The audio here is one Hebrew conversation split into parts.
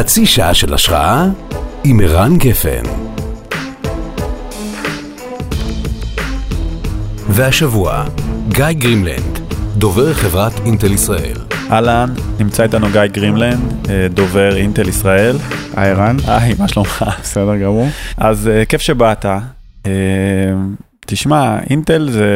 חצי שעה של השראה עם ערן גפן. והשבוע, גיא גרימלנד, דובר חברת אינטל ישראל. אהלן, נמצא איתנו גיא גרימלנד, אה, דובר אינטל ישראל. היי ערן, היי, מה שלומך? בסדר גמור. אז אה, כיף שבאת. אה, תשמע, אינטל זה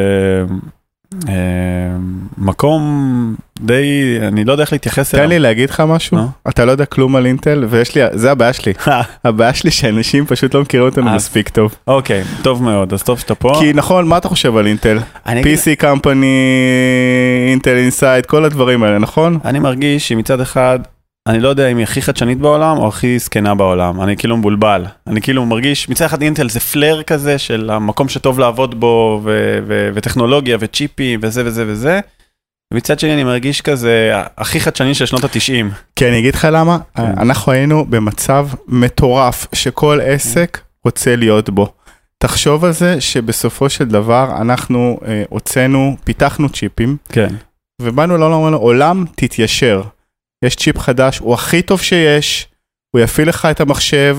מקום די, אני לא יודע איך להתייחס תן לי להגיד לך משהו. אתה לא יודע כלום על אינטל ויש לי, זה הבעיה שלי. הבעיה שלי שאנשים פשוט לא מכירים אותנו אז- מספיק טוב. אוקיי, טוב מאוד, אז טוב שאתה פה. כי נכון, מה אתה חושב על אינטל? PC קמפני, אינטל אינסייד, כל הדברים האלה, נכון? אני מרגיש שמצד אחד, אני לא יודע אם היא הכי חדשנית בעולם או הכי זקנה בעולם, אני כאילו מבולבל. אני כאילו מרגיש, מצד אחד אינטל זה פלר כזה של המקום שטוב לעבוד בו, ו- ו- וטכנולוגיה וצ'יפים וזה וזה וזה. מצד שני אני מרגיש כזה הכי חדשני של שנות התשעים. כי אני אגיד לך למה, כן. אנחנו היינו במצב מטורף שכל עסק רוצה להיות בו. תחשוב על זה שבסופו של דבר אנחנו אה, הוצאנו, פיתחנו צ'יפים, כן. ובאנו לעולם, עולם תתיישר. יש צ'יפ חדש, הוא הכי טוב שיש, הוא יפעיל לך את המחשב,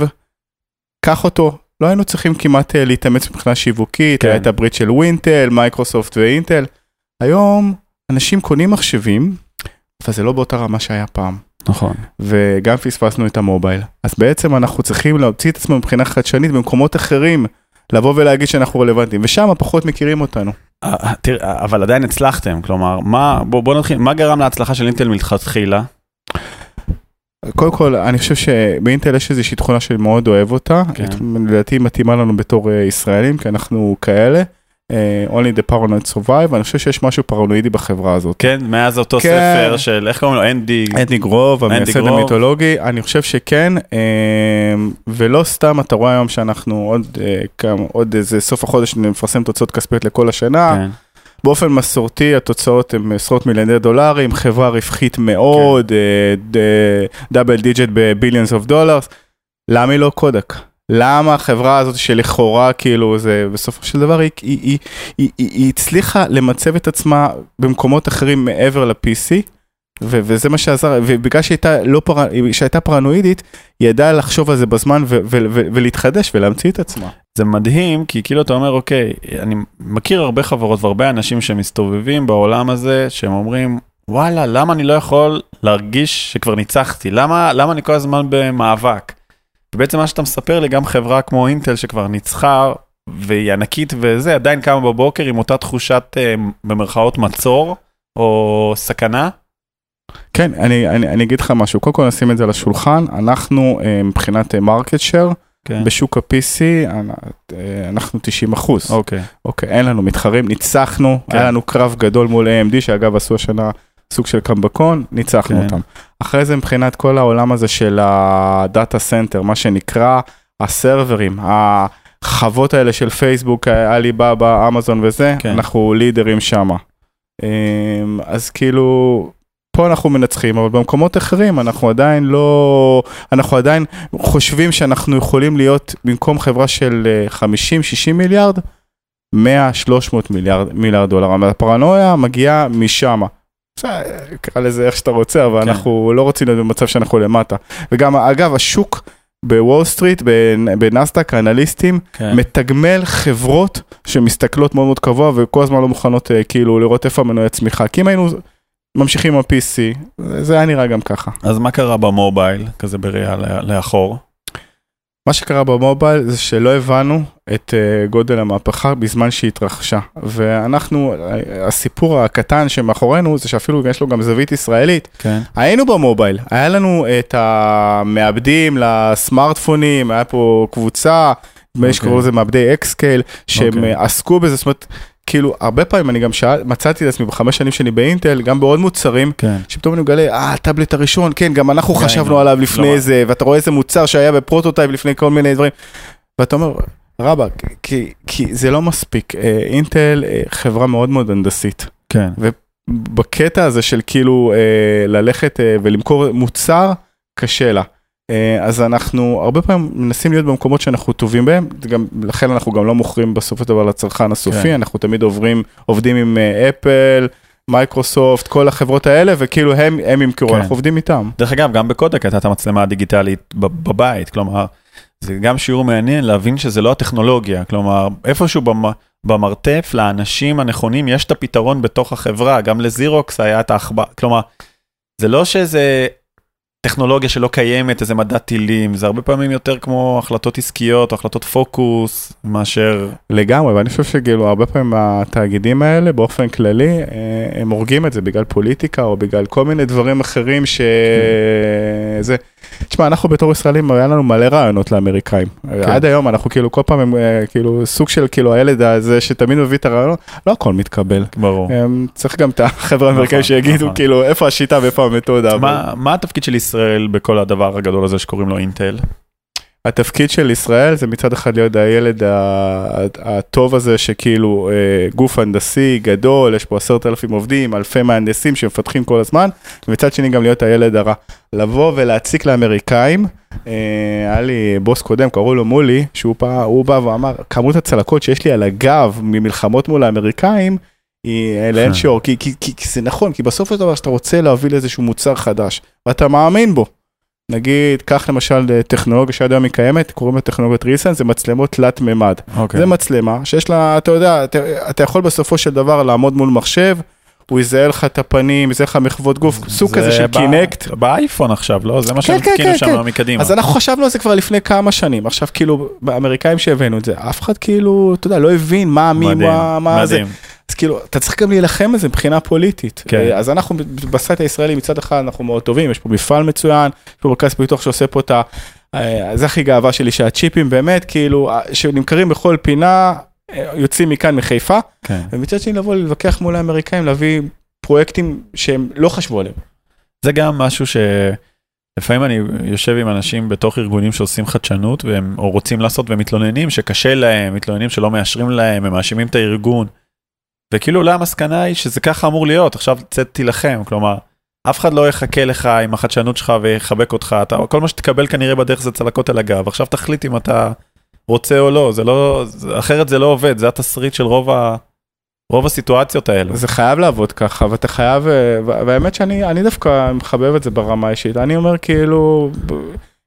קח אותו. לא היינו צריכים כמעט אה, להתאמץ מבחינה שיווקית, כן. היה את הברית של ווינטל, מייקרוסופט ואינטל. היום אנשים קונים מחשבים, אבל זה לא באותה רמה שהיה פעם. נכון. וגם פספסנו את המובייל. אז בעצם אנחנו צריכים להוציא את עצמנו מבחינה חדשנית במקומות אחרים, לבוא ולהגיד שאנחנו רלוונטיים, ושם פחות מכירים אותנו. אה, תראה, אבל עדיין הצלחתם, כלומר, מה, בוא, בוא נתחיל, מה גרם להצלחה של אינטל מלכתחילה? קודם כל, אני חושב שבאינטל יש איזושהי תכונה שאני מאוד אוהב אותה, כן. לדעתי מתאימה לנו בתור אה, ישראלים, כי אנחנו כאלה. אה, only the paranoid survive, אני חושב שיש משהו פרנואידי בחברה הזאת. כן, מאז אותו כן. ספר של, איך קוראים לו? אנדי. אנדי גרוב, אנדי המייסד. המיתולוגי, אני חושב שכן, אה, ולא סתם אתה רואה היום שאנחנו עוד, עוד איזה סוף החודש נפרסם תוצאות כספיות לכל השנה, כן. באופן מסורתי התוצאות הן עשרות מיליארדי דולרים, חברה רווחית מאוד, double digit ב billions of dollars, למה היא לא קודק? למה החברה הזאת שלכאורה כאילו זה בסופו של דבר היא, היא, היא, היא, היא, היא הצליחה למצב את עצמה במקומות אחרים מעבר ל-PC ו- וזה מה שעזר ובגלל שהייתה לא פר... שהייתה פרנואידית היא ידעה לחשוב על זה בזמן ו- ו- ו- ולהתחדש ולהמציא את עצמה. זה מדהים, כי כאילו אתה אומר, אוקיי, אני מכיר הרבה חברות והרבה אנשים שמסתובבים בעולם הזה, שהם אומרים, וואלה, למה אני לא יכול להרגיש שכבר ניצחתי? למה, למה אני כל הזמן במאבק? ובעצם מה שאתה מספר לי, גם חברה כמו אינטל שכבר ניצחה, והיא ענקית וזה, עדיין קמה בבוקר עם אותה תחושת, אה, במרכאות, מצור, או סכנה. כן, אני, אני, אני אגיד לך משהו, קודם כל נשים את זה על השולחן, אנחנו אה, מבחינת market share, כן. בשוק ה-PC אה, אנחנו 90 אחוז, אוקיי. אוקיי, אין לנו מתחרים, ניצחנו, כן. היה לנו קרב גדול מול AMD, שאגב עשו השנה סוג של קמבקון, ניצחנו כן. אותם. אחרי זה מבחינת כל העולם הזה של ה data center, מה שנקרא הסרברים, החוות האלה של פייסבוק, עליבאבא, אמזון וזה, כן. אנחנו לידרים שמה. אמ, אז כאילו, פה אנחנו מנצחים, אבל במקומות אחרים אנחנו עדיין לא, אנחנו עדיין חושבים שאנחנו יכולים להיות במקום חברה של אה, 50-60 מיליארד, 100-300 מיליארד, מיליארד דולר. אבל הפרנויה מגיעה משם. בסדר, קרא לזה איך שאתה רוצה, אבל כן. אנחנו לא רוצים להיות במצב שאנחנו למטה. וגם, אגב, השוק בוול סטריט, בנ- בנסדק, האנליסטים, כן. מתגמל חברות שמסתכלות מאוד מאוד קבוע וכל הזמן לא מוכנות אה, כאילו לראות איפה המנועי צמיחה. כי אם היינו ממשיכים עם ה-PC, זה היה נראה גם ככה. אז מה קרה במובייל, כזה בראייה לאחור? מה שקרה במובייל זה שלא הבנו את אה, גודל המהפכה בזמן שהיא התרחשה. ואנחנו, אה, הסיפור הקטן שמאחורינו זה שאפילו יש לו גם זווית ישראלית. כן. היינו במובייל, היה לנו את המעבדים לסמארטפונים, היה פה קבוצה, נדמה לי שקראו לזה מעבדי XScale, שהם אוקיי. אה, עסקו בזה, זאת אומרת, כאילו, הרבה פעמים אני גם שאל, מצאתי את עצמי בחמש שנים שאני באינטל, גם בעוד מוצרים, כן. שפתאום אני מגלה, אה, הטאבלט הראשון, כן, גם אנחנו כן, חשבנו עליו לפני לא. זה, ואתה רואה איזה מוצר שהיה ב prototype לפני כל מיני דברים, ואתה אומר, רבאק, כי, כי זה לא מספיק, אה, אינטל אה, חברה מאוד מאוד הנדסית. כן. בקטע הזה של כאילו אה, ללכת ולמכור מוצר, קשה לה. אה, אז אנחנו הרבה פעמים מנסים להיות במקומות שאנחנו טובים בהם, גם, לכן אנחנו גם לא מוכרים בסופו של דבר לצרכן הסופי, כן. אנחנו תמיד עוברים, עובדים עם אה, אפל, מייקרוסופט, כל החברות האלה, וכאילו הם, הם ימכרו, כן. אנחנו עובדים איתם. דרך אגב, גם בקודק הייתה את המצלמה הדיגיטלית בב- בבית, כלומר, זה גם שיעור מעניין להבין שזה לא הטכנולוגיה, כלומר, איפשהו במ- במרתף לאנשים הנכונים יש את הפתרון בתוך החברה, גם לזירוקס היה את העכבר, כלומר, זה לא שזה טכנולוגיה שלא קיימת, איזה מדע טילים, זה הרבה פעמים יותר כמו החלטות עסקיות או החלטות פוקוס, מאשר... לגמרי, ואני חושב שכאילו הרבה פעמים התאגידים האלה באופן כללי, אה, הם הורגים את זה בגלל פוליטיקה או בגלל כל מיני דברים אחרים שזה... תשמע, אנחנו בתור ישראלים, היה לנו מלא רעיונות לאמריקאים. עד היום אנחנו כאילו כל פעם הם אה, כאילו סוג של כאילו הילד הזה שתמיד מביא את הרעיונות, לא הכל מתקבל. ברור. הם, צריך גם את החבר'ה האמריקאים נכון, שיגידו נכון. כאילו איפה השיטה ואיפה המתודה. אבל- מה, מה התפקיד של ישראל בכל הדבר הגדול הזה שקוראים לו אינטל? התפקיד של ישראל זה מצד אחד להיות הילד הטוב הזה שכאילו אה, גוף הנדסי גדול, יש פה עשרת אלפים עובדים, אלפי מהנדסים שמפתחים כל הזמן, ומצד שני גם להיות הילד הרע. לבוא ולהציק לאמריקאים, אה, היה לי בוס קודם, קראו לו מולי, שהוא הוא בא ואמר, כמות הצלקות שיש לי על הגב ממלחמות מול האמריקאים, היא לאין שיעור, כי, כי, כי, כי זה נכון, כי בסוף של דבר שאתה רוצה להוביל איזשהו מוצר חדש, ואתה מאמין בו. נגיד, קח למשל אה, טכנולוגיה שעד היום היא קיימת, קוראים לה טכנולוגיית ריסן, זה מצלמות תלת מימד. אוקיי. זה מצלמה שיש לה, אתה יודע, אתה, אתה יכול בסופו של דבר לעמוד מול מחשב, הוא יזהה לך את הפנים, יזהה לך מחוות גוף, סוג כזה של קינקט. באייפון עכשיו, לא? זה מה כן, שהם כן, כן, שם כן. מקדימה. אז אנחנו חשבנו על זה כבר לפני כמה שנים, עכשיו כאילו, האמריקאים שהבאנו את זה, אף אחד כאילו, אתה יודע, לא הבין מה, מי, מדהים, מה, מה זה. אז כאילו, אתה צריך גם להילחם על זה מבחינה פוליטית. כן. אה, אז אנחנו בסייט הישראלי מצד אחד אנחנו מאוד טובים, יש פה מפעל מצוין, יש פה מרכז פיתוח שעושה פה את ה... אה, זה הכי גאווה שלי שהצ'יפים באמת כאילו אה, שנמכרים בכל פינה יוצאים מכאן מחיפה כן. ומצד שני לבוא להתווכח מול האמריקאים להביא פרויקטים שהם לא חשבו עליהם. זה גם משהו שלפעמים אני יושב עם אנשים בתוך ארגונים שעושים חדשנות והם או רוצים לעשות ומתלוננים שקשה להם, מתלוננים שלא מאשרים להם, הם מאשימים את הארגון. וכאילו אולי המסקנה היא שזה ככה אמור להיות, עכשיו צא תילחם, כלומר, אף אחד לא יחכה לך עם החדשנות שלך ויחבק אותך, אתה, כל מה שתקבל כנראה בדרך זה צלקות על הגב, עכשיו תחליט אם אתה רוצה או לא, זה לא, אחרת זה לא עובד, זה התסריט של רוב, ה, רוב הסיטואציות האלו. זה חייב לעבוד ככה ואתה חייב, אה, והאמת שאני אני דווקא מחבב את זה ברמה האישית, אני אומר כאילו,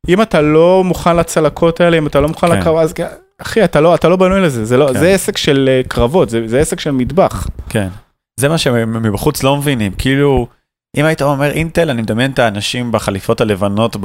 אם אתה לא מוכן לצלקות האלה, אם אתה לא מוכן כן. לקרב, אז אחי אתה לא, אתה לא בנוי לזה, זה, לא, כן. זה עסק של אה, קרבות, זה, זה עסק של מטבח. כן. זה מה שמבחוץ לא מבינים, כאילו, אם היית אומר אינטל, אני מדמיין את האנשים בחליפות הלבנות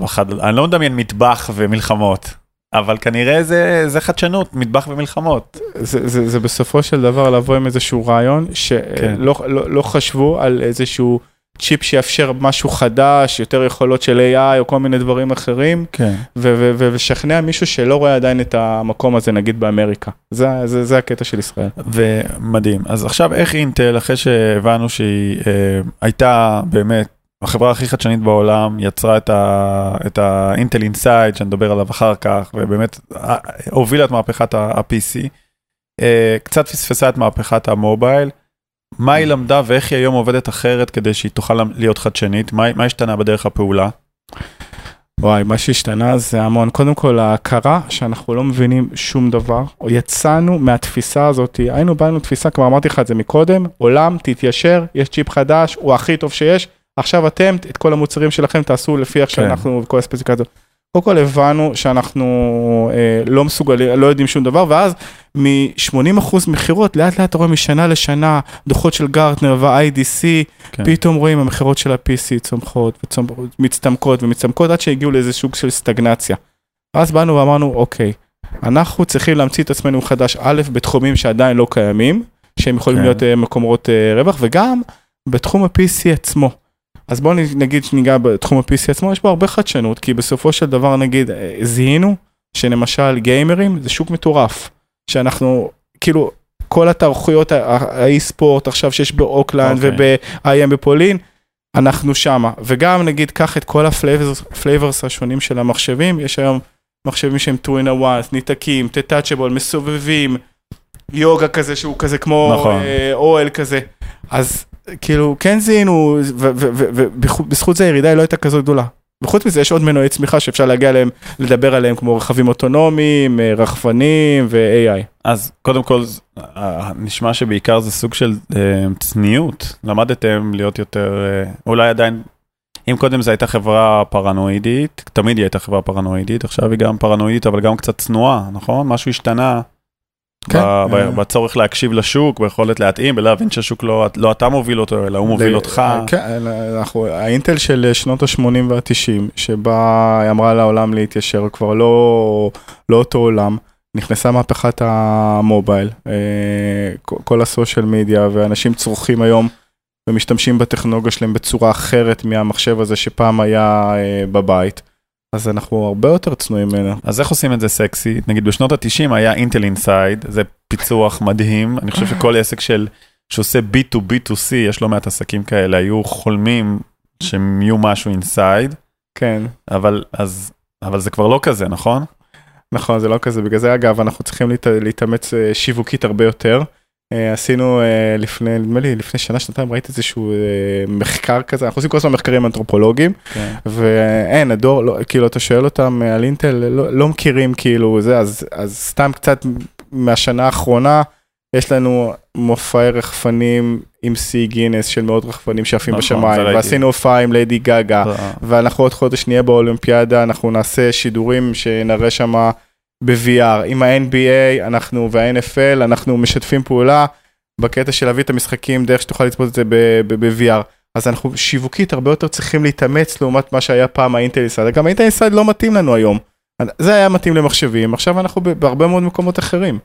בחד... אני לא מדמיין מטבח ומלחמות, אבל כנראה זה, זה חדשנות, מטבח ומלחמות. זה, זה, זה בסופו של דבר לבוא עם איזשהו רעיון כן. שלא לא, לא חשבו על איזשהו צ'יפ שיאפשר משהו חדש, יותר יכולות של AI או כל מיני דברים אחרים, כן. ו- ו- ו- ולשכנע מישהו שלא רואה עדיין את המקום הזה נגיד באמריקה. זה, זה, זה הקטע של ישראל. ומדהים. אז עכשיו איך אינטל, אחרי שהבנו שהיא אה, הייתה באמת החברה הכי חדשנית בעולם, יצרה את, ה, את האינטל Inside, שנדבר עליו אחר כך, ובאמת אה, הובילה את מהפכת ה-PC, אה, קצת פספסה את מהפכת המובייל. מה היא למדה ואיך היא היום עובדת אחרת כדי שהיא תוכל להיות חדשנית? מה, מה השתנה בדרך הפעולה? וואי, מה שהשתנה זה המון. קודם כל, ההכרה שאנחנו לא מבינים שום דבר, או יצאנו מהתפיסה הזאת, היינו באנו תפיסה, כבר אמרתי לך את זה מקודם, עולם, תתיישר, יש צ'יפ חדש, הוא הכי טוב שיש, עכשיו אתם, את כל המוצרים שלכם תעשו לפי איך כן. שאנחנו, וכל הספציפיקציות. קודם כל הבנו שאנחנו אה, לא מסוגלים, לא יודעים שום דבר, ואז מ-80% מכירות, לאט לאט אתה רואה משנה לשנה, דוחות של גרטנר וה-IDC, כן. פתאום רואים המכירות של ה-PC צומחות ומצטמקות ומצטמקות עד שהגיעו לאיזה סוג של סטגנציה. אז באנו ואמרנו, אוקיי, אנחנו צריכים להמציא את עצמנו מחדש, א', בתחומים שעדיין לא קיימים, שהם יכולים כן. להיות אה, מקומות אה, רווח, וגם בתחום ה-PC עצמו. אז בואו נגיד שניגע בתחום ה-PC עצמו, יש בו הרבה חדשנות, כי בסופו של דבר נגיד אה, זיהינו שלמשל גיימרים זה שוק מטורף, שאנחנו כאילו כל התערוכויות ה e-sport עכשיו שיש באוקלנד אוקיי. וב-IEM בפולין, אנחנו שמה, וגם נגיד קח את כל ה flavors השונים של המחשבים, יש היום מחשבים שהם 2 in one, נתיקים, touchable, מסובבים, יוגה כזה שהוא כזה כמו נכון. אה, אוהל כזה, אז כאילו כן זיהינו, ובזכות זה הירידה היא לא הייתה כזאת גדולה. וחוץ מזה יש עוד מנועי צמיחה שאפשר להגיע אליהם, לדבר עליהם כמו רכבים אוטונומיים, אה, רחפנים ו-AI. אז קודם כל, אה, נשמע שבעיקר זה סוג של אה, צניעות. למדתם להיות יותר, אה, אולי עדיין, אם קודם זו הייתה חברה פרנואידית, תמיד היא הייתה חברה פרנואידית, עכשיו היא גם פרנואידית, אבל גם קצת צנועה, נכון? משהו השתנה. כן. ב- ב- אה. בצורך להקשיב לשוק, ביכולת להתאים ולהבין שהשוק לא, לא אתה מוביל אותו, אלא הוא מוביל ל- אותך. כן, אנחנו, האינטל של שנות ה-80 וה-90, שבה היא אמרה לעולם להתיישר, כבר לא, לא אותו עולם. נכנסה מהפכת המובייל, אה, כל- הסושיאל מדיה, ואנשים צורכים היום ומשתמשים בטכנולוגיה שלהם בצורה אחרת מהמחשב הזה שפעם היה אה, בבית. אז אנחנו הרבה יותר צנועים ממנו. אז איך עושים את זה סקסי? נגיד בשנות ה-90 היה אינטל Inside, זה פיצוח מדהים, אני חושב שכל עסק של, שעושה B2B2C, יש לא מעט עסקים כאלה, היו חולמים שהם יהיו משהו inside, כן. אבל, אז, אבל זה כבר לא כזה, נכון? נכון, זה לא כזה, בגלל זה אגב אנחנו צריכים להת, להתאמץ אה, שיווקית הרבה יותר. אה, עשינו אה, לפני, נדמה לי לפני שנה, שנתיים, ראיתי איזשהו אה, מחקר כזה, אנחנו עושים כל הזמן מחקרים אנתרופולוגיים, כן. ואין, הדור, לא, כאילו אתה שואל אותם על אינטל, לא, לא מכירים כאילו זה, אז, אז סתם קצת מהשנה האחרונה, יש לנו מופעי רחפנים עם שיא גינס של מאות רחפנים שעפים נכון, בשמיים. ועשינו הופעה עם ליידי גגה. ואנחנו עוד חודש נהיה באולימפיאדה, אנחנו נעשה שידורים שנראה שם ב-VR. עם ה-NBA אנחנו וה-NFL, אנחנו משתפים פעולה בקטע של להביא את המשחקים דרך שתוכל לצפות את זה ב-VR. אז אנחנו שיווקית הרבה יותר צריכים להתאמץ לעומת מה שהיה פעם האינטל Inside. גם האינטל Inside לא מתאים לנו היום. זה היה מתאים למחשבים, עכשיו אנחנו בהרבה מאוד מקומות אחרים.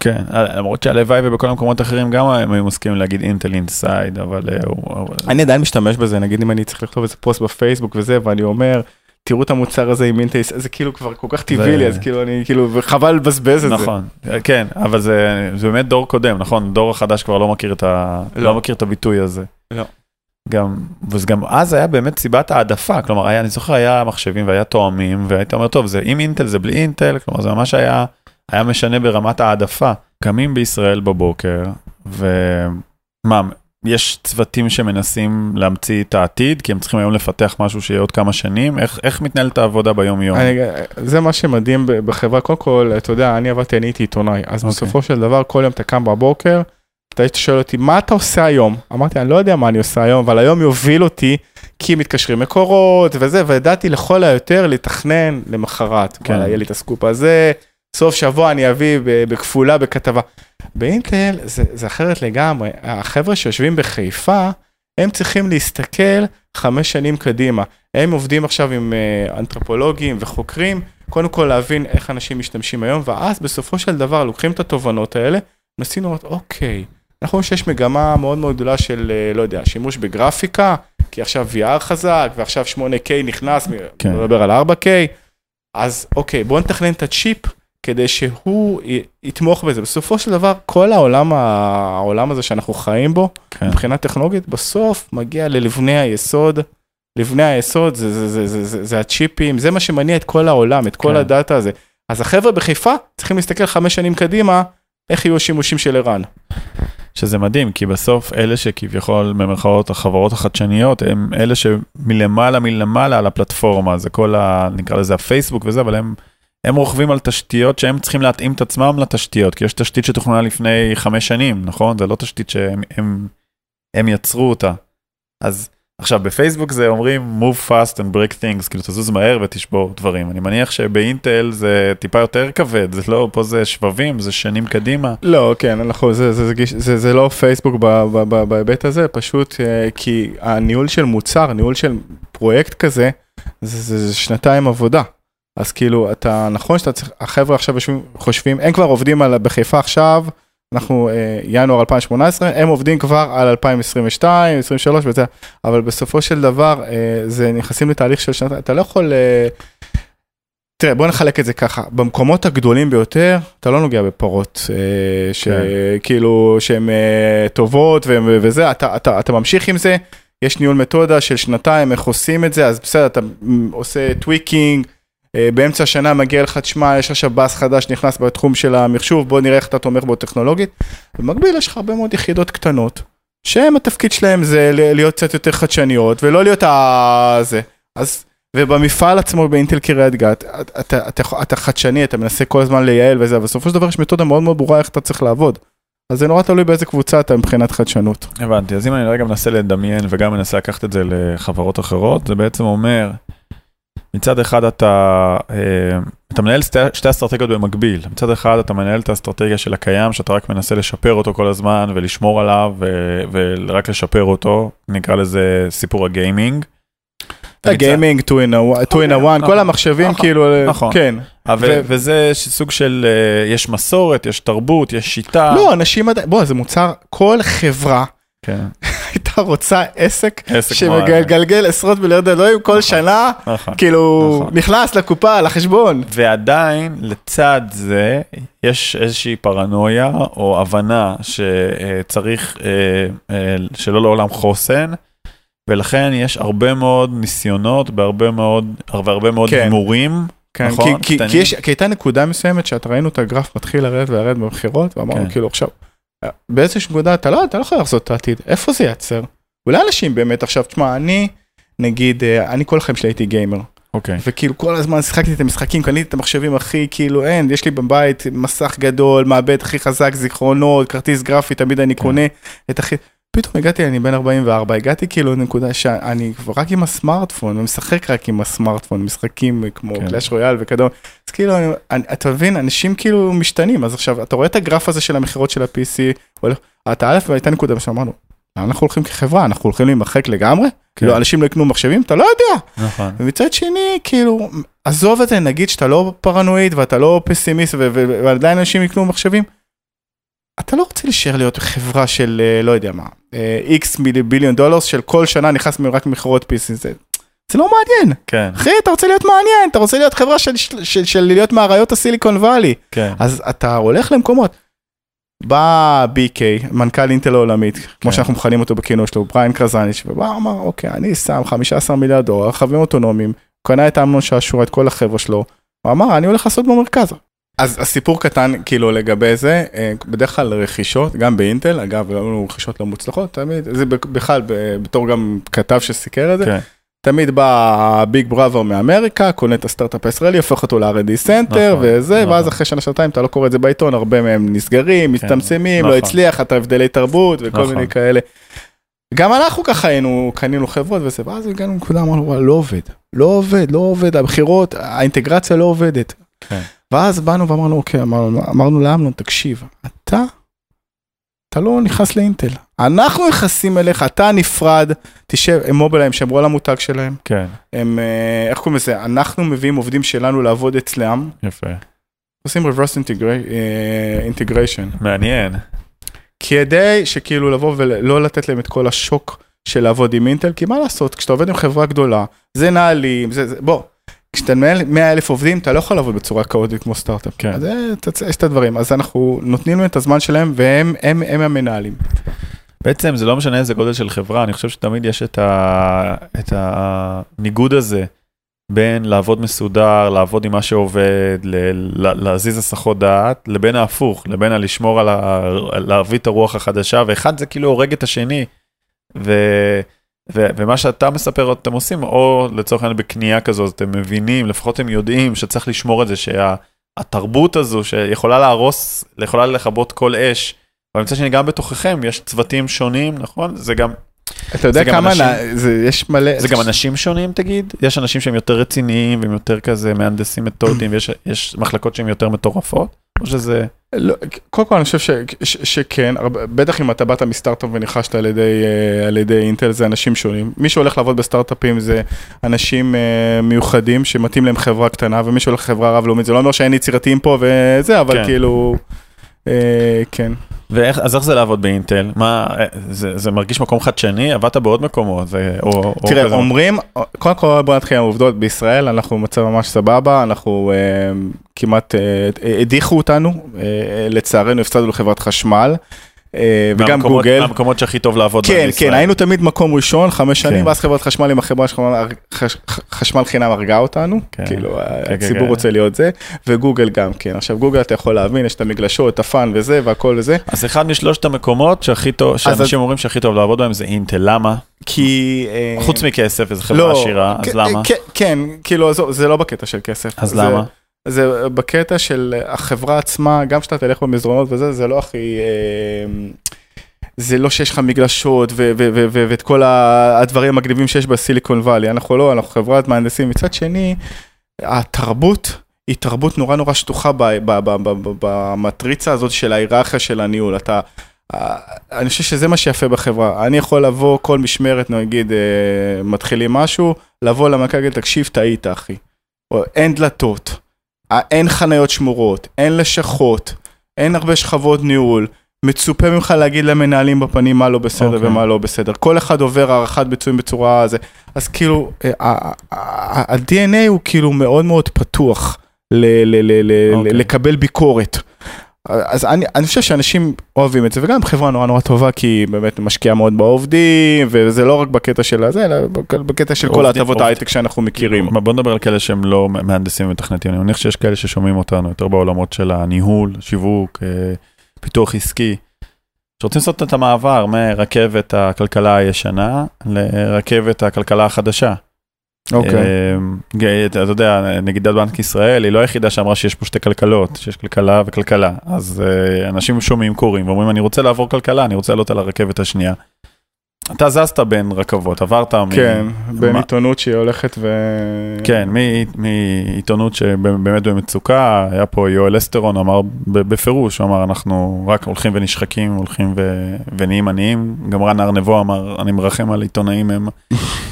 כן, למרות שהלוואי ובכל המקומות האחרים גם הם היו מסכימים להגיד אינטל inside, אבל אה. אבל- אני עדיין משתמש בזה, נגיד אם אני צריך לכתוב איזה פוסט בפייסבוק וזה, ואני אומר, תראו את המוצר הזה עם אינטל, זה כאילו כבר כל כך טבעי זה- לי, אז כאילו אני, כאילו, וחבל לבזבז את זה. נכון, כן, אבל זה, זה באמת דור קודם, נכון? דור החדש כבר לא מכיר את, ה... לא. לא. מכיר את הביטוי הזה. לא. גם, וזה גם אז היה באמת סיבת העדפה, כלומר, היה, אני זוכר, היה מחשבים והיה תואמים, והיית אומר, טוב, זה עם אינטל, זה בלי אינטל, כלומר, זה ממש היה, היה משנה ברמת העדפה. קמים בישראל בבוקר, ומה, יש צוותים שמנסים להמציא את העתיד, כי הם צריכים היום לפתח משהו שיהיה עוד כמה שנים, איך, איך מתנהלת העבודה ביום-יום? זה מה שמדהים בחברה, קודם כל, אתה יודע, אני עבדתי, אני הייתי עיתונאי, אז אוקיי. בסופו של דבר, כל יום אתה קם בבוקר, אתה היית שואל אותי, מה אתה עושה היום? אמרתי, אני לא יודע מה אני עושה היום, אבל היום יוביל אותי, כי מתקשרים מקורות וזה, וידעתי לכל היותר לתכנן למחרת. כן. כן. יהיה לי את הסקופ הזה, סוף שבוע אני אביא בכפולה בכתבה. באינטל זה, זה אחרת לגמרי, החבר'ה שיושבים בחיפה, הם צריכים להסתכל חמש שנים קדימה. הם עובדים עכשיו עם אה, אנתרופולוגים וחוקרים, קודם כל להבין איך אנשים משתמשים היום, ואז בסופו של דבר לוקחים את התובנות האלה, מנסים לראות, אוקיי, אנחנו רואים שיש מגמה מאוד מאוד גדולה של, אה, לא יודע, שימוש בגרפיקה, כי עכשיו VR חזק, ועכשיו 8K נכנס, כן. כן. מדבר על 4K, אז אוקיי, בואו נתכנן את הצ'יפ, כדי שהוא יתמוך בזה. בסופו של דבר, כל העולם, העולם הזה שאנחנו חיים בו, כן. מבחינה טכנולוגית, בסוף מגיע ללבני היסוד. לבני היסוד זה, זה, זה, זה, זה, זה הצ'יפים, זה מה שמניע את כל העולם, את כל כן. הדאטה הזה. אז החבר'ה בחיפה צריכים להסתכל חמש שנים קדימה, איך יהיו השימושים של ערן. שזה מדהים, כי בסוף אלה שכביכול במרכאות החברות החדשניות, הם אלה שמלמעלה מלמעלה על הפלטפורמה, זה כל ה... נקרא לזה הפייסבוק וזה, אבל הם, הם רוכבים על תשתיות שהם צריכים להתאים את עצמם לתשתיות, כי יש תשתית שתוכננה לפני חמש שנים, נכון? זה לא תשתית שהם הם, הם יצרו אותה. אז עכשיו בפייסבוק זה אומרים move fast and break things, כאילו תזוז מהר ותשבור דברים. אני מניח שבאינטל זה טיפה יותר כבד, זה לא, פה זה שבבים, זה שנים קדימה. לא, כן, אנחנו, זה, זה, זה, זה, זה, לא פייסבוק בהיבט הזה, פשוט אה, כי הניהול של מוצר, ניהול של פרויקט כזה, זה, זה, זה שנתיים עבודה. אז כאילו, אתה, נכון שאתה צריך, החבר'ה עכשיו יושבים, חושבים, הם כבר עובדים על, בחיפה עכשיו, אנחנו אה, ינואר 2018, הם עובדים כבר על 2022, 2023 וזה, אבל בסופו של דבר, אה, זה נכנסים לתהליך של שנתיים, אתה לא יכול... אה, תראה, בוא נחלק את זה ככה, במקומות הגדולים ביותר, אתה לא נוגע בפרות, אה, שכאילו, שהן אה, טובות והם- וזה, אתה, אתה, אתה ממשיך עם זה, יש ניהול מתודה של שנתיים, איך עושים את זה, אז בסדר, אתה עושה tweaking, באמצע השנה מגיע לך, תשמע, יש עכשיו באס חדש נכנס בתחום של המחשוב, בוא נראה איך אתה תומך בו טכנולוגית. במקביל יש לך הרבה מאוד יחידות קטנות, שהם התפקיד שלהם זה להיות קצת יותר חדשניות, ולא להיות ה... זה. אז, ובמפעל עצמו באינטל קריית גת, אתה, אתה, אתה, אתה חדשני, אתה מנסה כל הזמן לייעל וזה, אבל בסופו של דבר יש מתודה מאוד מאוד ברורה איך אתה צריך לעבוד. אז זה נורא תלוי באיזה קבוצה אתה מבחינת חדשנות. הבנתי, אז אם אני רגע מנסה לדמיין וגם מנסה לקחת את זה לחברות אחרות, זה בעצם אומר, מצד אחד אתה, אה, אתה מנהל שתי, שתי אסטרטגיות במקביל. מצד אחד אתה מנהל את האסטרטגיה של הקיים, שאתה רק מנסה לשפר אותו כל הזמן ולשמור עליו ו, ורק לשפר אותו, נקרא לזה סיפור הגיימינג. הגיימינג, 2 in a 1, כל המחשבים נכון, כאילו, נכון. כן. וזה סוג של, אה, יש מסורת, יש תרבות, יש שיטה. לא, אנשים עדיין, בוא, זה מוצר, כל חברה כן, הייתה רוצה עסק עסק שמגלגל עשרות מיליארד דולרים כל שנה, נכון. כאילו, נכון. נכנס לקופה, לחשבון. ועדיין, לצד זה, יש איזושהי פרנויה או הבנה שצריך, אה, אה, שלא לעולם חוסן, ולכן יש הרבה מאוד ניסיונות בהרבה מאוד, הרבה מאוד כן. הימורים. כן, נכון, כי, כי. כי, יש, כי הייתה נקודה מסוימת שאתה ראינו את הגרף מתחיל לרדת ולרדת במכירות, ואמרנו כן. כאילו עכשיו, באיזושהי נקודה אתה לא, אתה לא יכול לחזות את העתיד, איפה זה ייעצר? אולי אנשים באמת עכשיו, תשמע, אני, נגיד, אה, אני כל החיים שלי הייתי גיימר, אוקיי. וכאילו כל הזמן שיחקתי את המשחקים, קניתי את המחשבים הכי, כאילו אין, יש לי בבית מסך גדול, מעבד הכי חזק, זיכרונות, כרטיס גרפי, תמיד אני כן. קונה את הכי... פתאום הגעתי, אני בן 44, הגעתי כאילו לנקודה שאני כבר רק עם הסמארטפון, ומשחק רק עם הסמארטפון, משחקים כמו כן. קלאש רויאל וכדומה. אז כאילו, אני, אני, אתה מבין, אנשים כאילו משתנים, אז עכשיו, אתה רואה את הגרף הזה של המכירות של ה-PC, הולך, אתה א', והייתה נקודה שאמרנו, אנחנו הולכים כחברה, אנחנו הולכים להימחק לגמרי? כאילו, אנשים לא יקנו מחשבים? אתה לא יודע. נכון. ומצד שני, כאילו, עזוב את זה, נגיד שאתה לא פרנואיד ואתה לא פסימיסט ועדיין אנשים יקנו מחשבים, אתה לא רוצה להישאר להיות חברה של, אה, לא יודע מה, איקס ביליון דולר של כל שנה נכנס רק מכירות PC, זה, זה לא מעניין. כן, אחי, אתה רוצה להיות מעניין, אתה רוצה להיות חברה של, של, של, של להיות מאריות הסיליקון וואלי. כן. אז אתה הולך למקומות. בא BK, מנכ"ל אינטל העולמית, כמו כן. שאנחנו מכנים אותו בכינוי שלו, בריין קרזניץ', ובא אמר, אוקיי, אני שם 15 מיליארד דולר, רכבים אוטונומיים, קנה את אמנון שעשוע, את כל החבר'ה שלו, הוא אמר, אני הולך לעשות במרכז. אז הסיפור קטן כאילו לגבי זה, אה, בדרך כלל רכישות, גם באינטל, אגב, היו לנו רכישות לא מוצלחות, תמיד, זה בכלל, בתור גם כתב שסיקר את זה, כן. תמיד בא big brother מאמריקה, קונה את הסטארט-אפ הישראלי, הופך אותו ל-R&D center נכון, וזה, נכון. ואז אחרי שנה שנתיים אתה לא קורא את זה בעיתון, הרבה מהם נסגרים, מצטמצמים, לא נכון. הצליח, אתה הבדלי תרבות וכל נכון. מיני כאלה. גם אנחנו ככה היינו, קנינו חברות וזה, ואז הגענו לנקודה, אמרנו, לא עובד, לא עובד, לא עובד, הבחירות, האינטגרציה לא עובדת. כן. ואז באנו ואמרנו, אוקיי, אמרנו, אמרנו לאמנון, תקשיב, אתה, אתה לא נכנס לאינטל, אנחנו נכנסים אליך, אתה נפרד, תשב, הם מובילאיי, הם שמרו על המותג שלהם, כן, הם, אה, איך קוראים לזה, אנחנו מביאים עובדים שלנו לעבוד אצלם, יפה. עושים reverse אה, integration, מעניין. כדי שכאילו לבוא ולא לתת להם את כל השוק של לעבוד עם אינטל, כי מה לעשות, כשאתה עובד עם חברה גדולה, זה נהלים, זה, זה בוא, כשאתה מנהל 100 אלף עובדים, אתה לא יכול לעבוד בצורה כאוטית כמו סטארט-אפ. כן. אז זה, יש את הדברים, אז אנחנו נותנים להם את הזמן שלהם, והם הם, הם המנהלים. בעצם זה לא משנה איזה גודל של חברה, אני חושב שתמיד יש את, ה... את הניגוד הזה בין לעבוד מסודר, לעבוד עם מה שעובד, ל... ל- להזיז הסחות דעת, לבין ההפוך, לבין הלשמור על ה... להביא את הרוח החדשה, ואחד זה כאילו הורג את השני. ו... ו... ומה שאתה מספר אתם עושים, או לצורך העניין בקנייה כזאת, אתם מבינים, לפחות אתם יודעים שצריך לשמור את זה, שהתרבות הזו שיכולה להרוס, יכולה לכבות כל אש. אבל מצד שני גם בתוככם יש צוותים שונים, נכון? זה גם, אתה יודע כמה, אנשים- נ- זה, יש מלא, זה גם אנשים שונים תגיד? יש אנשים שהם יותר רציניים והם יותר כזה מהנדסים מתודיים ויש יש מחלקות שהן יותר מטורפות? או שזה... לא, קודם כל אני חושב ש, ש, שכן, בטח אם אתה באת מסטארט-אפ וניחשת על ידי, אה, על ידי אינטל זה אנשים שונים. מי שהולך לעבוד בסטארט-אפים זה אנשים אה, מיוחדים שמתאים להם חברה קטנה ומי שהולך לחברה רב-לאומית זה לא אומר שאין יצירתיים פה וזה אבל כן. כאילו, אה, כן. ואיך, אז איך זה לעבוד באינטל? מה, אה, זה, זה מרגיש מקום חדשני? עבדת בעוד מקומות? זה, או, או תראה כזה- אומרים, קודם כל בוא נתחיל עם העובדות בישראל אנחנו במצב ממש סבבה אנחנו אה, כמעט אה, הדיחו אותנו אה, לצערנו הפסדנו לחברת חשמל. אה, וגם גוגל. מהמקומות שהכי טוב לעבוד בהם כן, בישראל. כן, היינו תמיד מקום ראשון, חמש שנים, כן. ואז חברת חשמל עם החברה חש- חשמל חינם הרגה אותנו, כן, כאילו כן, הציבור כן. רוצה להיות זה, וגוגל גם כן. עכשיו גוגל אתה יכול להבין, יש את המגלשות, את הפאן וזה, והכל וזה, אז אחד משלושת המקומות שהכי טוב, שאנשים אומרים שהכי טוב לעבוד בהם זה אינטל, למה? כי... אה, חוץ מכסף, איזה חברה לא, עשירה, אז כן, למה? כן, כן, כאילו זה לא בקטע של כסף. אז זה- למה? זה בקטע של החברה עצמה, גם כשאתה תלך במסדרונות וזה, זה לא הכי... אה, זה לא שיש לך מגלשות ואת כל הדברים המגניבים שיש בסיליקון וואלי, אנחנו לא, אנחנו חברת מהנדסים. מצד שני, התרבות היא תרבות נורא נורא שטוחה במטריצה הזאת של ההיררכיה של הניהול. אתה, אה, אני חושב שזה מה שיפה בחברה. אני יכול לבוא כל משמרת, נגיד, אה, מתחילים משהו, לבוא למנכ"ל תקשיב, טעית, אחי. או, אין דלתות, אין חניות שמורות, אין לשכות, אין הרבה שכבות ניהול. מצופה ממך להגיד למנהלים בפנים מה לא בסדר אוקיי. ומה לא בסדר. כל אחד עובר הערכת ביצועים בצורה זה. אז כאילו, אה, ה-DNA הוא כאילו מאוד מאוד פתוח ל- ל- ל- ל- אוקיי. לקבל ביקורת. אז אני, אני חושב שאנשים אוהבים את זה, וגם חברה נורא נורא טובה, כי היא באמת משקיעה מאוד בעובדים, וזה לא רק בקטע של הזה, אלא בק- בקטע של כל ההטבות. ההייטק שאנחנו מכירים. בוא נדבר על כאלה שהם לא מהנדסים ומתכנתים, אני מניח שיש כאלה ששומעים אותנו יותר בעולמות של הניהול, שיווק, אה, פיתוח עסקי, שרוצים לעשות את המעבר מרכבת הכלכלה הישנה לרכבת הכלכלה החדשה. אוקיי. אה, אתה יודע, נגידת בנק ישראל היא לא היחידה שאמרה שיש פה שתי כלכלות, שיש כלכלה וכלכלה. אז אה, אנשים שומעים, קוראים ואומרים, אני רוצה לעבור כלכלה, אני רוצה לעלות על הרכבת השנייה. אתה זזת בין רכבות, עברת מ... כן, בין מה- עיתונות שהיא הולכת ו... כן, מ- מעיתונות שבאמת במצוקה, היה פה יואל אסטרון אמר בפירוש, הוא אמר אנחנו רק הולכים ונשחקים, הולכים ו- ונהיים עניים. גם רן ארנבו אמר, אני מרחם על עיתונאים, הם,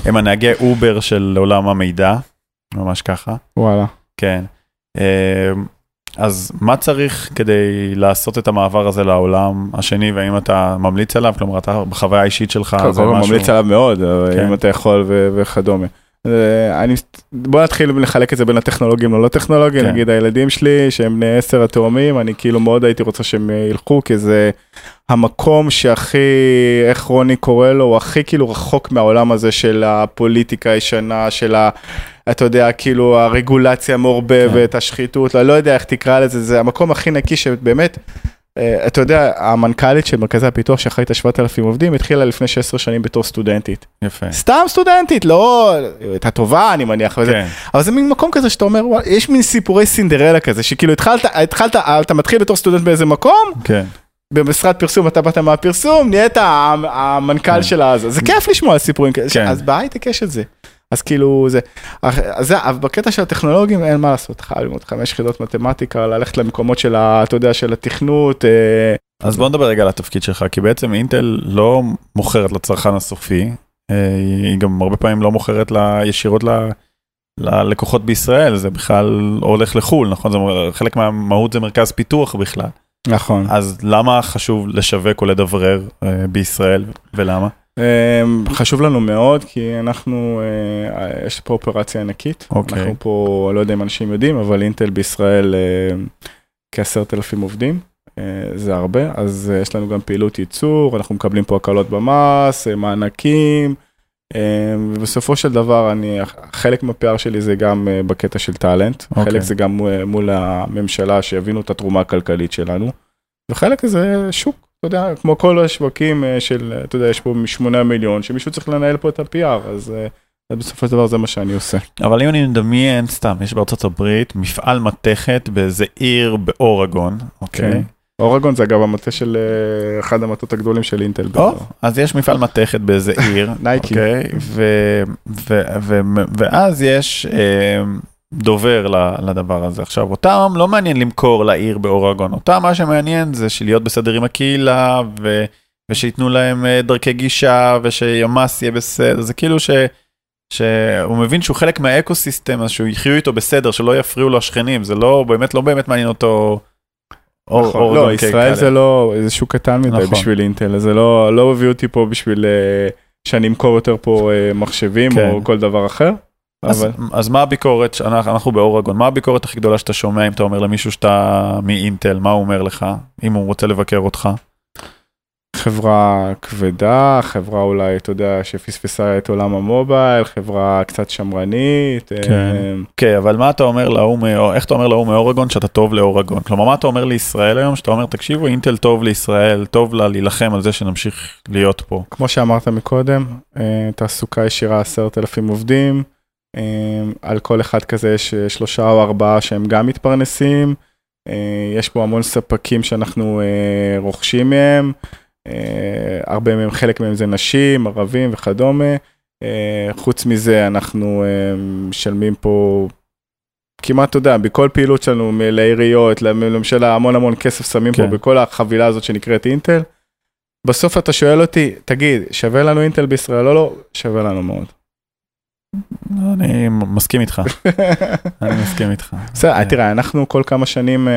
הם הנהגי אובר של עולם המידע, ממש ככה. וואלה. כן. אז מה צריך כדי לעשות את המעבר הזה לעולם השני, והאם אתה ממליץ עליו? כלומר, אתה בחוויה האישית שלך, קודם זה כל משהו... ממליץ עליו מאוד, כן. אם אתה יכול ו- וכדומה. אני, בוא נתחיל לחלק את זה בין הטכנולוגים ללא טכנולוגים, כן. נגיד הילדים שלי שהם בני עשר התאומים, אני כאילו מאוד הייתי רוצה שהם ילכו, כי זה המקום שהכי, איך רוני קורא לו, הוא הכי כאילו רחוק מהעולם הזה של הפוליטיקה הישנה, של ה... אתה יודע, כאילו הרגולציה המעורבבת, כן. השחיתות, לא, לא יודע איך תקרא לזה, זה המקום הכי נקי שבאמת, אה, אתה יודע, המנכ"לית של מרכזי הפיתוח שאחראית על 7,000 עובדים, התחילה לפני 16 שנים בתור סטודנטית. יפה. סתם סטודנטית, לא, הייתה טובה אני מניח, וזה, כן, אבל זה מין מקום כזה שאתה אומר, יש מין סיפורי סינדרלה כזה, שכאילו התחלת, התחלת, אתה מתחיל בתור סטודנט באיזה מקום, כן. במשרד פרסום, אתה באת מהפרסום, נהיית המנכ"ל כן. של הזה, זה כיף לשמוע סיפורים כאלה, כן. אז בהייטק יש את זה. אז כאילו זה, אז זה, אבל בקטע של הטכנולוגים אין מה לעשות, חייב ללמוד חמש יחידות מתמטיקה, ללכת למקומות של, ה- אתה יודע, של התכנות, אה, אז בוא נדבר רגע על התפקיד שלך, כי בעצם אינטל לא מוכרת לצרכן הסופי, אה, היא גם הרבה פעמים לא מוכרת לה, ישירות ל, ללקוחות בישראל, זה בכלל הולך לחו"ל, נכון? זה, חלק מהמהות זה מרכז פיתוח בכלל. נכון. אז למה חשוב לשווק או לדברר אה, בישראל, ולמה? אמ, חשוב לנו מאוד כי אנחנו, אה, יש פה אופרציה ענקית. אוקיי. אנחנו פה, לא יודע אם אנשים יודעים, אבל אינטל בישראל אה, כעשרת אלפים עובדים. אה, זה הרבה, אז יש לנו גם פעילות ייצור, אנחנו מקבלים פה הקלות במס, מענקים. ובסופו של דבר, אני, חלק מהפער שלי זה גם בקטע של טאלנט, אוקיי. חלק זה גם מול הממשלה שיבינו את התרומה הכלכלית שלנו, וחלק זה שוק, אתה יודע, כמו כל השווקים אה, של, אתה יודע, יש פה משמונה מיליון, שמישהו צריך לנהל פה את ה-PR, אז אה, אז בסופו של דבר זה מה שאני עושה. אבל אם אני מדמיין, סתם, יש בארצות הברית מפעל מתכת באיזה עיר באורגון, אוקיי? כן. אורגון זה אגב המטה של אה, אחד המטות הגדולים של אינטל. או, אז יש מפעל מתכת באיזה עיר, נייקי. אוקיי? ואז יש אה, דובר לדבר הזה. עכשיו, אותם לא מעניין למכור לעיר באורגון, אותם מה שמעניין זה להיות בסדר עם הקהילה, ו- ושייתנו להם אה, דרכי גישה, ושימ"ס יהיה בסדר, זה כאילו ש... שהוא מבין שהוא חלק מהאקו סיסטם, אז שהוא יחיו איתו בסדר, שלא יפריעו לו השכנים, זה לא באמת, לא באמת מעניין אותו. אור- נכון, אורגון לא, ישראל. זה לא, זה שוק קטן מדי נכון. בשביל אינטל, זה לא, לא הביא אותי פה בשביל אה, שאני אמכור יותר פה אה, מחשבים כן. או כל דבר אחר. אז, אבל אז מה הביקורת, שאנחנו, אנחנו באורגון, מה הביקורת הכי גדולה שאתה שומע אם אתה אומר למישהו שאתה מאינטל, מה הוא אומר לך, אם הוא רוצה לבקר אותך? חברה כבדה, חברה אולי, אתה יודע, שפספסה את עולם המובייל, חברה קצת שמרנית. כן. אה, כן, אבל מה אתה אומר להוא, מאו- איך אתה אומר להוא מאורגון שאתה טוב לאורגון? כלומר, מה אתה אומר לישראל היום, שאתה אומר, תקשיבו, אינטל טוב לישראל, טוב לה להילחם על זה שנמשיך להיות פה. כמו שאמרת מקודם, אה, תעסוקה ישירה עשרת אלפים עובדים, על כל אחד כזה יש שלושה או ארבעה שהם גם מתפרנסים, אה, יש פה המון ספקים שאנחנו אה, רוכשים מהם, אה, הרבה מהם, חלק מהם זה נשים, ערבים וכדומה. חוץ מזה אנחנו משלמים פה כמעט, אתה יודע, בכל פעילות שלנו, לעיריות, לממשלה, המון המון כסף שמים כן. פה בכל החבילה הזאת שנקראת אינטל. בסוף אתה שואל אותי, תגיד, שווה לנו אינטל בישראל או לא? שווה לנו מאוד. אני מסכים איתך, אני מסכים איתך. בסדר, תראה, אנחנו כל כמה שנים אה,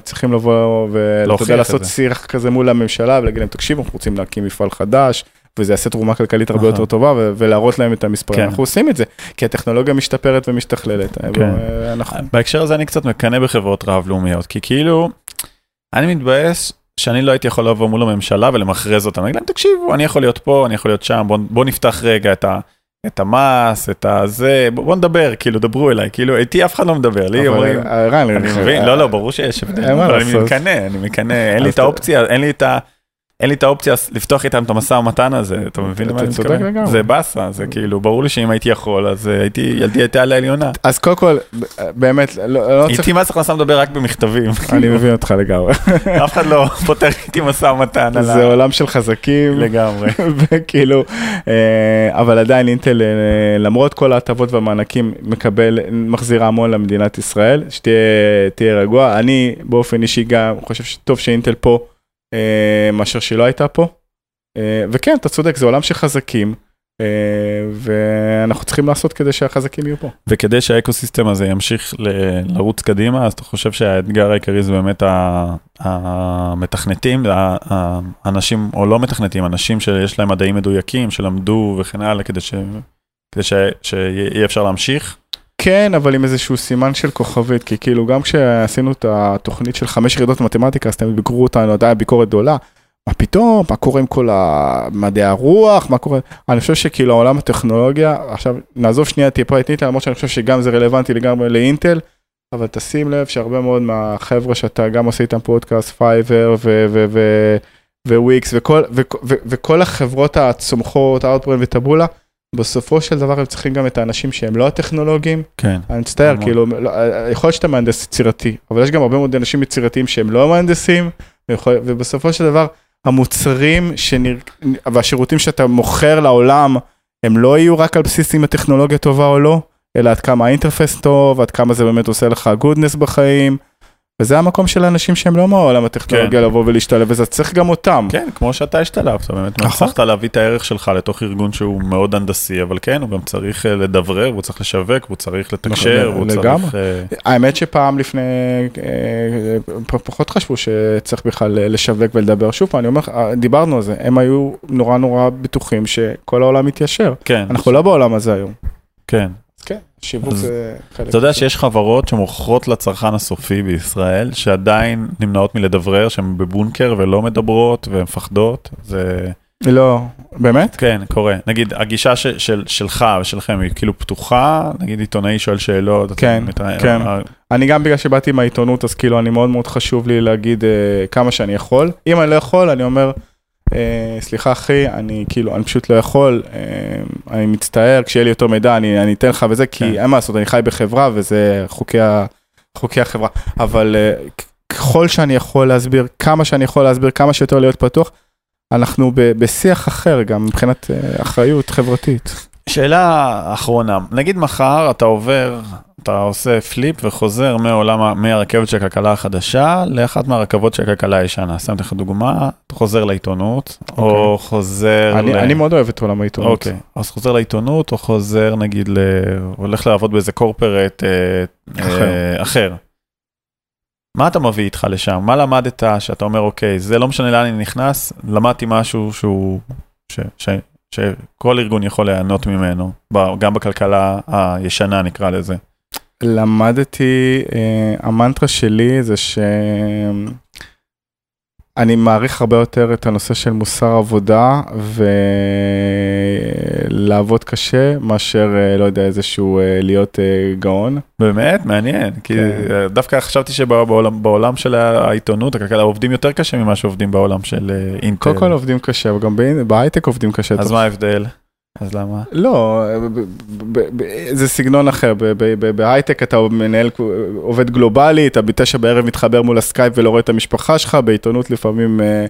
צריכים לבוא ואתה להוכיח יודע, את לעשות זה. שיח כזה מול הממשלה ולהגיד להם, תקשיבו, אנחנו רוצים להקים מפעל חדש, וזה יעשה תרומה כלכלית הרבה נכון. יותר טובה, ו- ולהראות להם את המספרים. כן. אנחנו עושים את זה, כי הטכנולוגיה משתפרת ומשתכללת. כן. אה, אנחנו- בהקשר הזה אני קצת מקנא בחברות רב-לאומיות, כי כאילו, אני מתבאס שאני לא הייתי יכול לבוא מול הממשלה ולמכרז אותם, להגיד להם, תקשיבו, אני יכול להיות פה, אני יכול להיות שם, בוא, בוא נפתח רגע את ה... את המס, את הזה, בוא, נדבר, כאילו, דברו אליי, כאילו, איתי אף אחד לא מדבר, לי אומרים, אה, אני מבין, לא, לא, ברור שיש הבדל, אני. מקנא, אני מקנא, אין לי את האופציה, אין לי את ה... אין לי את האופציה לפתוח איתם את המשא ומתן הזה, אתה מבין למה אני מתכוון? זה באסה, זה כאילו, ברור לי שאם הייתי יכול, אז אה, הייתי, ילדי הייתה על העליונה. אז קודם כל, באמת, לא לא צריך, איתי מס הכנסה מדבר רק במכתבים, אני מבין אותך לגמרי. אף אחד לא פותר איתי משא ומתן זה. עולם של חזקים. לגמרי. וכאילו, אה, אבל עדיין אינטל, אה, למרות כל ההטבות והמענקים, מקבל, מחזירה המון למדינת ישראל, שתהיה תהיה רגוע. אני באופן אישי גם חושב שטוב שאינטל פה, אה, מאשר שהיא לא הייתה פה. אה, וכן, אתה צודק, זה עולם של חזקים, אה, ואנחנו צריכים לעשות כדי שהחזקים יהיו פה. וכדי שהאקוסיסטם הזה ימשיך ל- לרוץ קדימה, אז אתה חושב שהאתגר העיקרי זה באמת המתכנתים, האנשים, או לא מתכנתים, אנשים שיש להם מדעים מדויקים, שלמדו וכן הלאה, כדי ש- כדי ש- שיהיה אפשר להמשיך. כן, אבל עם איזשהו סימן של כוכבית, כי כאילו גם כשעשינו את התוכנית של חמש ירידות מתמטיקה, אז תמיד ביקרו אותנו, עדיין ביקורת גדולה. מה פתאום, מה קורה עם כל מדעי הרוח, מה קורה, אני חושב שכאילו העולם הטכנולוגיה, עכשיו נעזוב שנייה טיפה את אינטל, למרות שאני חושב שגם זה רלוונטי לגמרי לאינטל, אבל תשים לב שהרבה מאוד מהחבר'ה שאתה גם עושה איתם פודקאסט, Fiverr, Wix וכל, החברות הצומחות, Outbrain ו Taboola, בסופו של דבר הם צריכים גם את האנשים שהם לא הטכנולוגים, כן. אני מצטער. כאילו, לא, יכול להיות שאתה מהנדס יצירתי, אבל יש גם הרבה מאוד אנשים יצירתיים שהם לא מהנדסים, ויכול, ובסופו של דבר, המוצרים שנר... והשירותים שאתה מוכר לעולם, הם לא יהיו רק על בסיס אם הטכנולוגיה טובה או לא, אלא עד כמה ה interface טוב, עד כמה זה באמת עושה לך goodness בחיים, וזה המקום של האנשים שהם לא מהעולם הטכנולוגיה לבוא ולהשתלב, וזה צריך גם אותם. כן, כמו שאתה השתלבת, באמת, נכון. הצלחת להביא את הערך שלך לתוך ארגון שהוא מאוד הנדסי, אבל כן, הוא גם צריך אה, לדברר, הוא צריך לשווק, הוא צריך לתקשר, הוא לגמרי. צריך... אה, האמת שפעם לפני, אה, פחות חשבו שצריך בכלל לשווק ולדבר. שוב פעם, אני אומר לך, דיברנו על זה, הם היו נורא נורא בטוחים שכל העולם מתיישר. כן, אנחנו לא בעולם הזה היום. כן. שיווק זה חלק. אתה יודע. שיש חברות שמוכרות לצרכן הסופי בישראל, שעדיין נמנעות מלדברר, שהן בבונקר ולא מדברות ומפחדות, זה... לא, באמת? כן, קורה. נגיד, הגישה ש, של, שלך ושלכם היא כאילו פתוחה, נגיד עיתונאי שואל שאלות. כן, מתרא- כן. אה, אני גם בגלל שבאתי מהעיתונות, אז כאילו אני מאוד מאוד חשוב לי להגיד אה, כמה שאני יכול. אם אני לא יכול, אני אומר, סליחה אחי, אני כאילו, אני פשוט לא יכול, אה, אני מצטער, כשיהיה לי יותר מידע אני, אני אתן לך וזה, כי כן. אין מה לעשות, אני חי בחברה וזה חוקי, ה, חוקי החברה. אבל אה, ככל שאני יכול להסביר, כמה שאני יכול להסביר, כמה שיותר להיות פתוח, אנחנו בשיח אחר גם מבחינת אה, אחריות חברתית. שאלה אחרונה, נגיד מחר אתה עובר, אתה עושה פליפ וחוזר מעולם, מהרכבת של הכלכלה החדשה לאחת מהרכבות של הכלכלה הישנה. שם לך דוגמה, אתה חוזר לעיתונות, או חוזר... אני, ל... אני מאוד אוהב את עולם העיתונות. אוקיי, אז חוזר לעיתונות, או חוזר נגיד, ל... הולך לעבוד באיזה קורפרט אה, אחר. אה, אחר. מה אתה מביא איתך לשם? מה למדת שאתה אומר, אוקיי, זה לא משנה לאן אני נכנס, למדתי משהו שהוא, ש, ש, שכל ארגון יכול ליהנות ממנו, גם בכלכלה הישנה נקרא לזה. למדתי, אה, המנטרה שלי זה ש... אני מעריך הרבה יותר את הנושא של מוסר עבודה ולעבוד קשה מאשר, אה, לא יודע, איזשהו אה, להיות אה, גאון. באמת? מעניין. כי כן. דווקא חשבתי שבעולם בעולם של העיתונות, הכלכלה, עובדים יותר קשה ממה שעובדים בעולם של אינטל. קודם כל עובדים קשה, וגם בהי- בהייטק עובדים קשה. אז טוב. מה ההבדל? אז למה? לא, זה סגנון אחר, בהייטק אתה מנהל, עובד גלובלי, אתה בתשע בערב מתחבר מול הסקייפ ולא רואה את המשפחה שלך, בעיתונות לפעמים אה,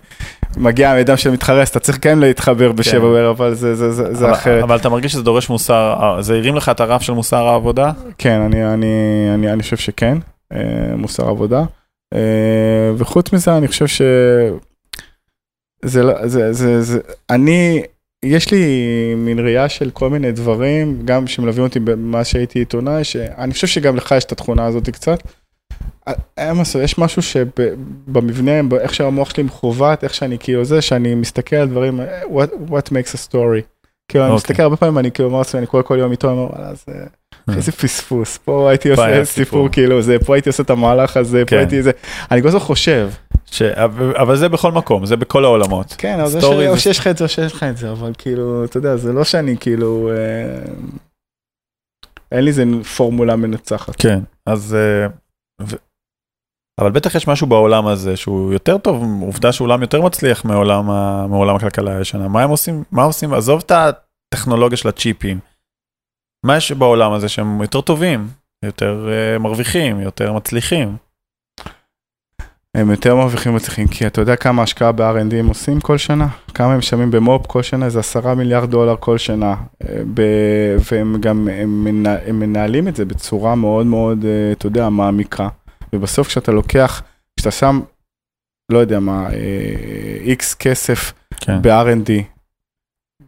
מגיע המידע של מתחרס, אתה צריך כן להתחבר בשבע כן. בערב, אבל זה- אבל- אחרת. אבל אתה מרגיש שזה דורש מוסר, אה, זה הרים לך את הרף של מוסר העבודה? כן, אני, חושב שכן, אה, מוסר עבודה. וחוץ מזה, אני חושב ש... זה, לא- זה, זה, זה, אני, יש לי מין ראייה של כל מיני דברים, גם שמלווים אותי במה שהייתי עיתונאי, שאני חושב שגם לך יש את התכונה הזאת קצת. אה, יש משהו שבמבנה, איך שהמוח שלי מכוות, איך שאני כאילו זה, שאני מסתכל על דברים, אה, what, what makes a story. כאילו, אני אוקיי. מסתכל הרבה פעמים, אני כאילו אומר לעצמי, אני קורא כל יום עיתון, אני אומר, וואלה, זה... איזה פספוס, פה הייתי עושה סיפור. סיפור כאילו, זה, פה הייתי עושה את המהלך הזה, פה כן. הייתי זה, אני כל הזמן חושב, ש... אבל זה בכל מקום, זה בכל העולמות. כן, אבל זה ש- או זה- שיש לך את זה או שיש לך את זה, אבל כאילו, אתה יודע, זה לא שאני כאילו, אה, אין לי איזה פורמולה מנצחת. כן, אז... אה, ו... אבל בטח יש משהו בעולם הזה שהוא יותר טוב, עובדה שעולם יותר מצליח מעולם, ה... מעולם הכלכלה הישנה. מה הם עושים? מה עושים? עזוב את הטכנולוגיה של הצ'יפים. מה יש בעולם הזה שהם יותר טובים, יותר uh, מרוויחים, יותר מצליחים? הם יותר מרוויחים מצליחים, כי אתה יודע כמה השקעה ב-R&D הם עושים כל שנה? כמה הם משלמים במו"פ כל שנה? זה עשרה מיליארד דולר כל שנה. אה, ב- והם גם, הם, מנה, הם מנהלים את זה בצורה מאוד מאוד, אה, אתה יודע, מעמיקה. ובסוף כשאתה לוקח, כשאתה שם, לא יודע מה, איקס כסף כן. ב-R&D,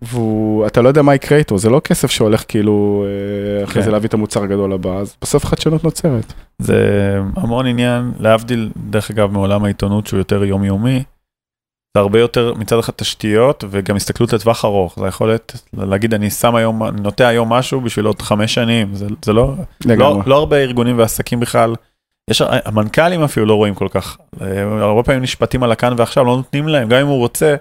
ואתה לא יודע מה יקרה איתו, זה לא כסף שהולך כאילו אה, אחרי כן. זה להביא את המוצר הגדול הבא, אז בסוף חדשנות נוצרת. זה המון עניין, להבדיל, דרך אגב, מעולם העיתונות שהוא יותר יומיומי, זה הרבה יותר מצד אחד תשתיות וגם הסתכלות לטווח ארוך, זה היכולת להגיד אני שם היום, אני נוטע היום משהו בשביל עוד חמש שנים, זה, זה לא, לא. לא הרבה ארגונים ועסקים בכלל, יש, המנכ"לים אפילו לא רואים כל כך, אה, הרבה פעמים נשפטים על הכאן ועכשיו, לא נותנים להם, גם אם הוא רוצה,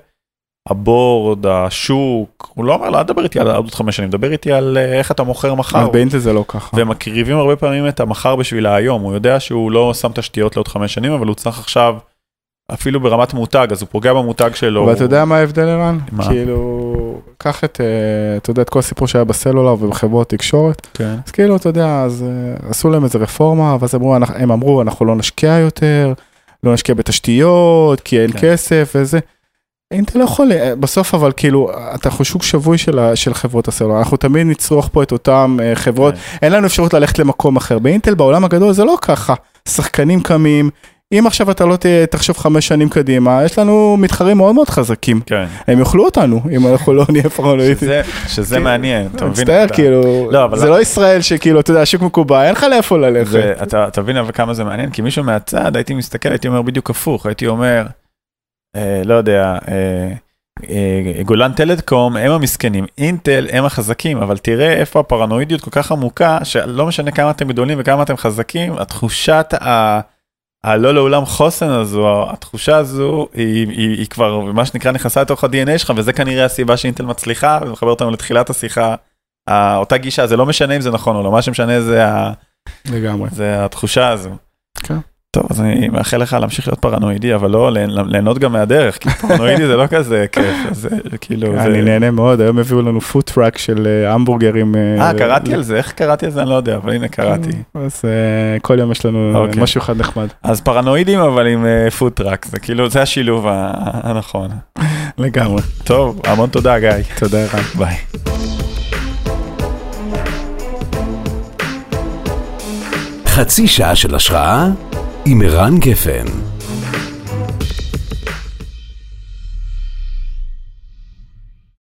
הבורד, השוק, הוא לא אומר, לא תדבר איתי על עוד חמש שנים, דבר איתי על אה, איך אתה מוכר מחר. באינטל זה לא ככה. והם מקריבים הרבה פעמים את המחר בשביל היום, הוא יודע שהוא לא שם תשתיות לעוד חמש שנים, אבל הוא צריך עכשיו, אפילו ברמת מותג, אז הוא פוגע במותג שלו. אבל אתה יודע מה ההבדל ערן? מה? כאילו, קח את, אה, אתה יודע, את כל הסיפור שהיה בסלולר ובחברות תקשורת, כן. אז כאילו, אתה יודע, אז אה, עשו להם איזה רפורמה, ואז אמרו, הם אמרו, אנחנו לא נשקיע יותר, לא נשקיע בתשתיות, כי אין כן. כסף וזה. אינטל לא יכול, אה, בסוף אבל כאילו, אתה שוק שבוי של, של חברות הסלולר, אנחנו תמיד נצרוך פה את אותן אה, חברות, כן. אין לנו אפשרות ללכת למקום אחר. באינטל בעולם הגדול זה לא ככה, שחקנים קמים, אם עכשיו אתה לא תחשוב חמש שנים קדימה, יש לנו מתחרים מאוד מאוד חזקים, כן. הם יאכלו אותנו אם אנחנו לא נהיה פרנואידים. שזה, שזה כן. מעניין, אתה מבין? מצטער, אתה- כאילו, לא, אבל זה לא- לא ישראל שכאילו, אתה יודע, השוק מקובע, אין לך לאיפה ללכת. אתה, אתה מבין אבל כמה זה מעניין? כי מישהו מהצד, הייתי מסתכל, הייתי אומר בדיוק הפוך, הייתי אומר, לא יודע, אה, אה, גולן טלדקום הם המסכנים, אינטל הם החזקים, אבל תראה איפה הפרנואידיות כל כך עמוקה, שלא משנה כמה אתם גדולים וכמה אתם חזקים, התחושת ה... הלא לעולם חוסן הזו, התחושה הזו היא, היא, היא כבר מה שנקרא נכנסה לתוך ה-DNA שלך וזה כנראה הסיבה שאינטל מצליחה וזה מחבר אותנו לתחילת השיחה. אותה גישה זה לא משנה אם זה נכון או לא מה שמשנה זה, ה, לגמרי. זה התחושה הזו. כן. טוב אז אני מאחל לך להמשיך להיות פרנואידי אבל לא ליהנ- ליהנות גם מהדרך כי פרנואידי זה לא כזה כיף אז זה כאילו זה... אני נהנה מאוד, היום הביאו לנו פוטראק של אה, המבורגרים. אה קראתי על זה איך קראתי על זה אני לא יודע אבל הנה קראתי. אז אה, כל יום יש לנו אוקיי. משהו אחד נחמד. אז פרנואידים אבל עם פוטראק זה כאילו זה השילוב הנכון. לגמרי. טוב המון תודה גיא. תודה ערן. ביי. חצי שעה של השראה עם ערן גפן.